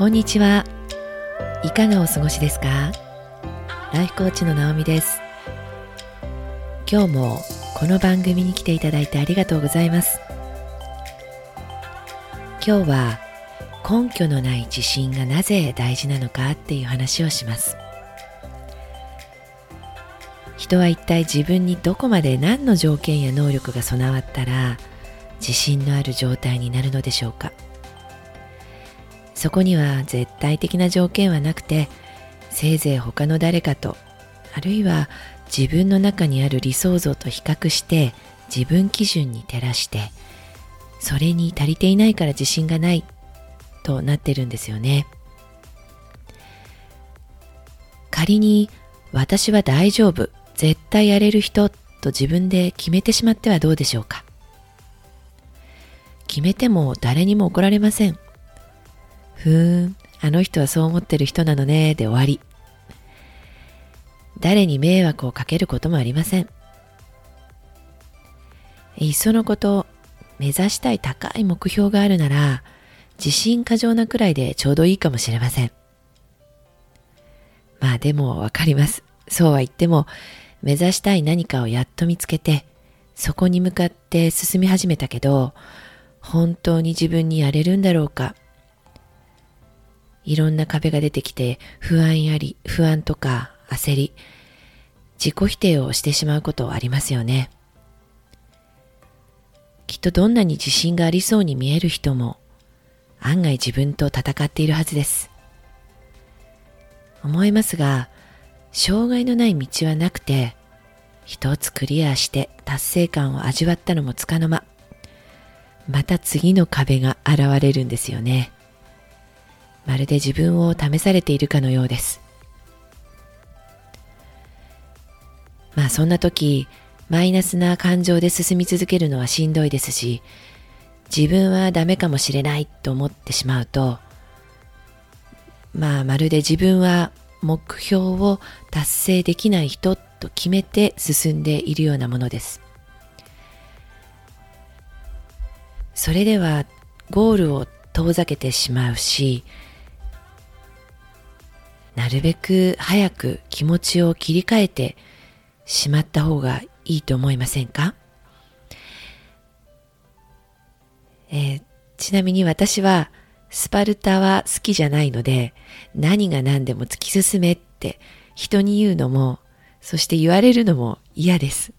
こんにちは。いかがお過ごしですか？ライフコーチのナオミです。今日もこの番組に来ていただいてありがとうございます。今日は根拠のない自信がなぜ大事なのかっていう話をします。人は一体自分にどこまで何の条件や能力が備わったら自信のある状態になるのでしょうか？そこには絶対的な条件はなくてせいぜい他の誰かとあるいは自分の中にある理想像と比較して自分基準に照らしてそれに足りていないから自信がないとなってるんですよね。仮に私は大丈夫絶対やれる人と自分で決めてしまってはどうでしょうか。決めても誰にも怒られません。ふーん、あの人はそう思ってる人なのね、で終わり。誰に迷惑をかけることもありません。いっそのこと、目指したい高い目標があるなら、自信過剰なくらいでちょうどいいかもしれません。まあでもわかります。そうは言っても、目指したい何かをやっと見つけて、そこに向かって進み始めたけど、本当に自分にやれるんだろうかいろんな壁が出てきて不安やり、不安とか焦り、自己否定をしてしまうことはありますよね。きっとどんなに自信がありそうに見える人も案外自分と戦っているはずです。思いますが、障害のない道はなくて、一つクリアして達成感を味わったのもつかの間、また次の壁が現れるんですよね。まるで自分を試されているかのようです。まあそんな時、マイナスな感情で進み続けるのはしんどいですし、自分はダメかもしれないと思ってしまうと、まあまるで自分は目標を達成できない人と決めて進んでいるようなものです。それではゴールを遠ざけてしまうし、なるべく早く気持ちを切り替えてしまった方がいいと思いませんか、えー、ちなみに私はスパルタは好きじゃないので何が何でも突き進めって人に言うのもそして言われるのも嫌です。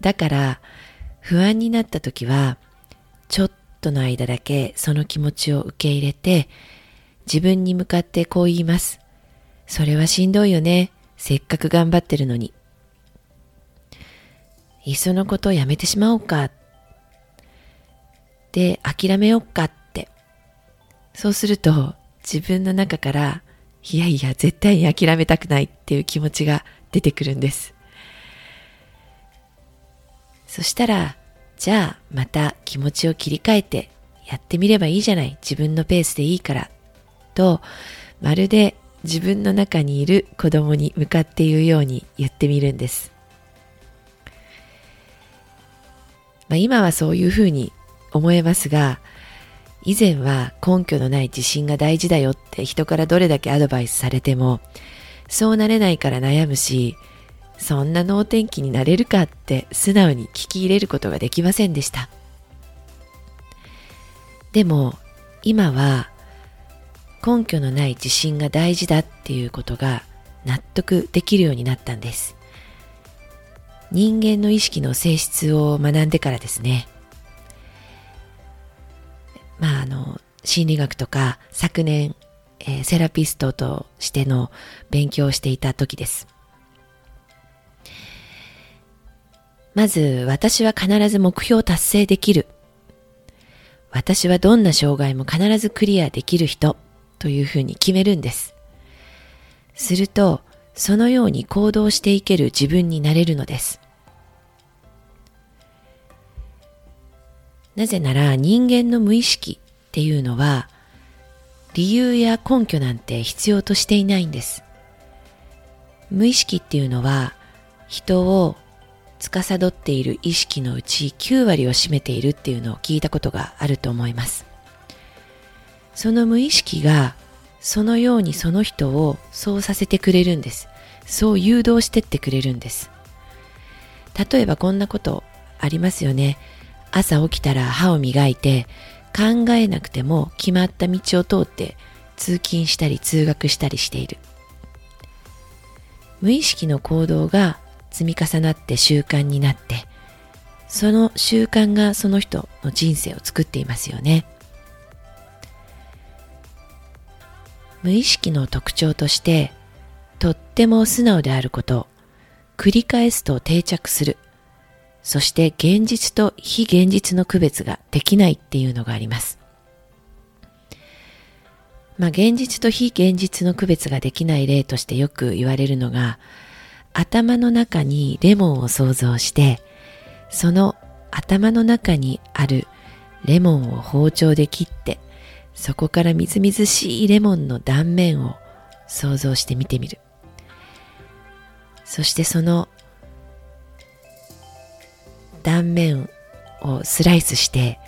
だから不安になった時はちょっとの間だけその気持ちを受け入れて自分に向かってこう言います。それはしんどいよね。せっかく頑張ってるのに。いっそのことやめてしまおうか。で、諦めようかって。そうすると、自分の中から、いやいや、絶対に諦めたくないっていう気持ちが出てくるんです。そしたら、じゃあ、また気持ちを切り替えて、やってみればいいじゃない。自分のペースでいいから。と、まるで自分の中にいる子供に向かって言うように言ってみるんです。まあ、今はそういうふうに思えますが、以前は根拠のない自信が大事だよって人からどれだけアドバイスされても、そうなれないから悩むし、そんな能天気になれるかって素直に聞き入れることができませんでした。でも今は根拠のない自信が大事だっていうことが納得できるようになったんです。人間の意識の性質を学んでからですね。まああの心理学とか昨年、えー、セラピストとしての勉強をしていた時です。まず私は必ず目標を達成できる。私はどんな障害も必ずクリアできる人というふうに決めるんです。すると、そのように行動していける自分になれるのです。なぜなら人間の無意識っていうのは理由や根拠なんて必要としていないんです。無意識っていうのは人を司っている意識のうち9割を占めているっていうのを聞いたことがあると思います。その無意識がそのようにその人をそうさせてくれるんです。そう誘導してってくれるんです。例えばこんなことありますよね。朝起きたら歯を磨いて考えなくても決まった道を通って通勤したり通学したりしている。無意識の行動が積み重なって習慣になって、その習慣がその人の人生を作っていますよね。無意識の特徴として、とっても素直であること、繰り返すと定着する、そして現実と非現実の区別ができないっていうのがあります。まあ現実と非現実の区別ができない例としてよく言われるのが、頭の中にレモンを想像して、その頭の中にあるレモンを包丁で切って、そこからみずみずしいレモンの断面を想像してみてみる。そしてその断面をスライスして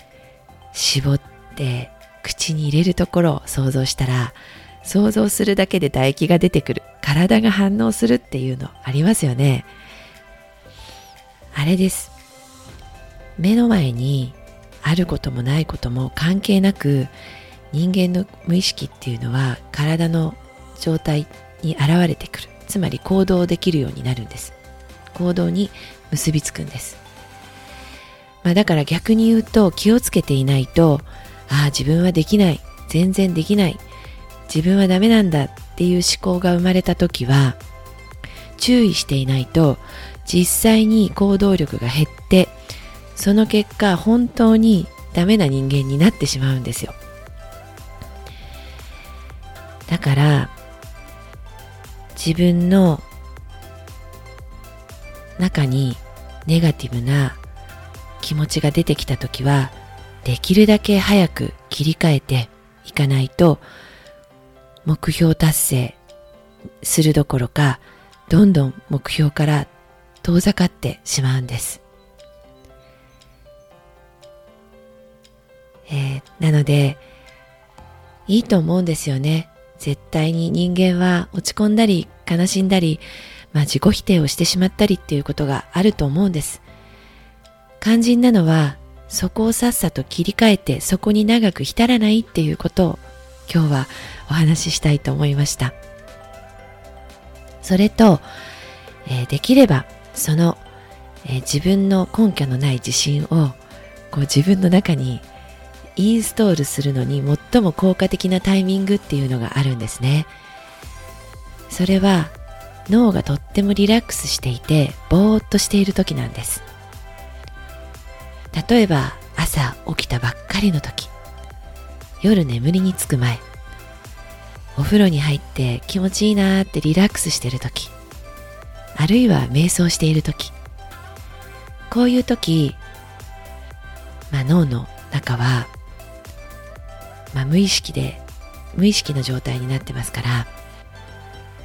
絞って口に入れるところを想像したら想像するだけで唾液が出てくる。体が反応するっていうのありますよね。あれです。目の前にあることもないことも関係なく人間の無意識っていうのは体の状態に現れてくる。つまり行動できるようになるんです。行動に結びつくんです、まあ、だから逆に言うと気をつけていないとああ自分はできない。全然できない。自分はダメなんだっていう思考が生まれた時は注意していないと実際に行動力が減ってその結果本当にダメな人間になってしまうんですよ。だから自分の中にネガティブな気持ちが出てきた時はできるだけ早く切り替えていかないと目標達成するどころか、どんどん目標から遠ざかってしまうんです。えー、なので、いいと思うんですよね。絶対に人間は落ち込んだり悲しんだり、まあ自己否定をしてしまったりっていうことがあると思うんです。肝心なのは、そこをさっさと切り替えてそこに長く浸らないっていうことを今日はお話ししたいと思いました。それと、えー、できればその、えー、自分の根拠のない自信をこう自分の中にインストールするのに最も効果的なタイミングっていうのがあるんですね。それは脳がとってもリラックスしていてぼーっとしている時なんです。例えば朝起きたばっかりの時夜眠りにつく前お風呂に入って気持ちいいなーってリラックスしてる時あるいは瞑想している時こういう時、まあ、脳の中は、まあ、無意識で無意識の状態になってますから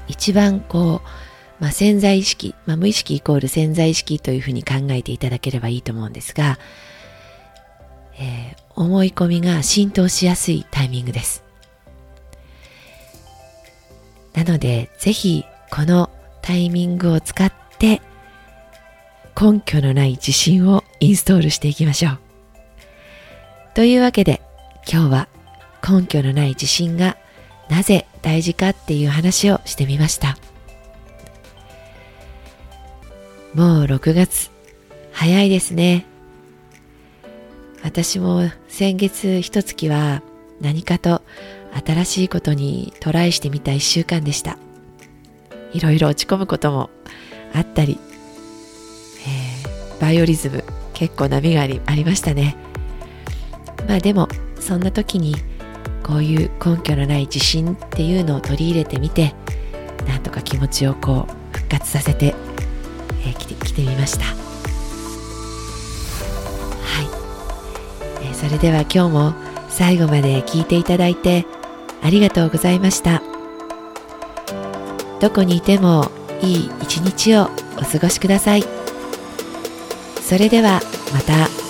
一番こう、まあ、潜在意識、まあ、無意識イコール潜在意識というふうに考えていただければいいと思うんですが、えー、思い込みが浸透しやすいタイミングです。なので、ぜひこのタイミングを使って根拠のない自信をインストールしていきましょう。というわけで今日は根拠のない自信がなぜ大事かっていう話をしてみました。もう6月早いですね。私も先月一月は何かと新しいことにトライしてみた一週間でした。いろいろ落ち込むこともあったり、えー、バイオリズム結構波がありありましたね。まあでもそんな時にこういう根拠のない自信っていうのを取り入れてみてなんとか気持ちをこう復活させて、えー、来て来てみました。はい、えー、それでは今日も最後まで聞いていただいてありがとうございました。どこにいてもいい一日をお過ごしください。それではまた。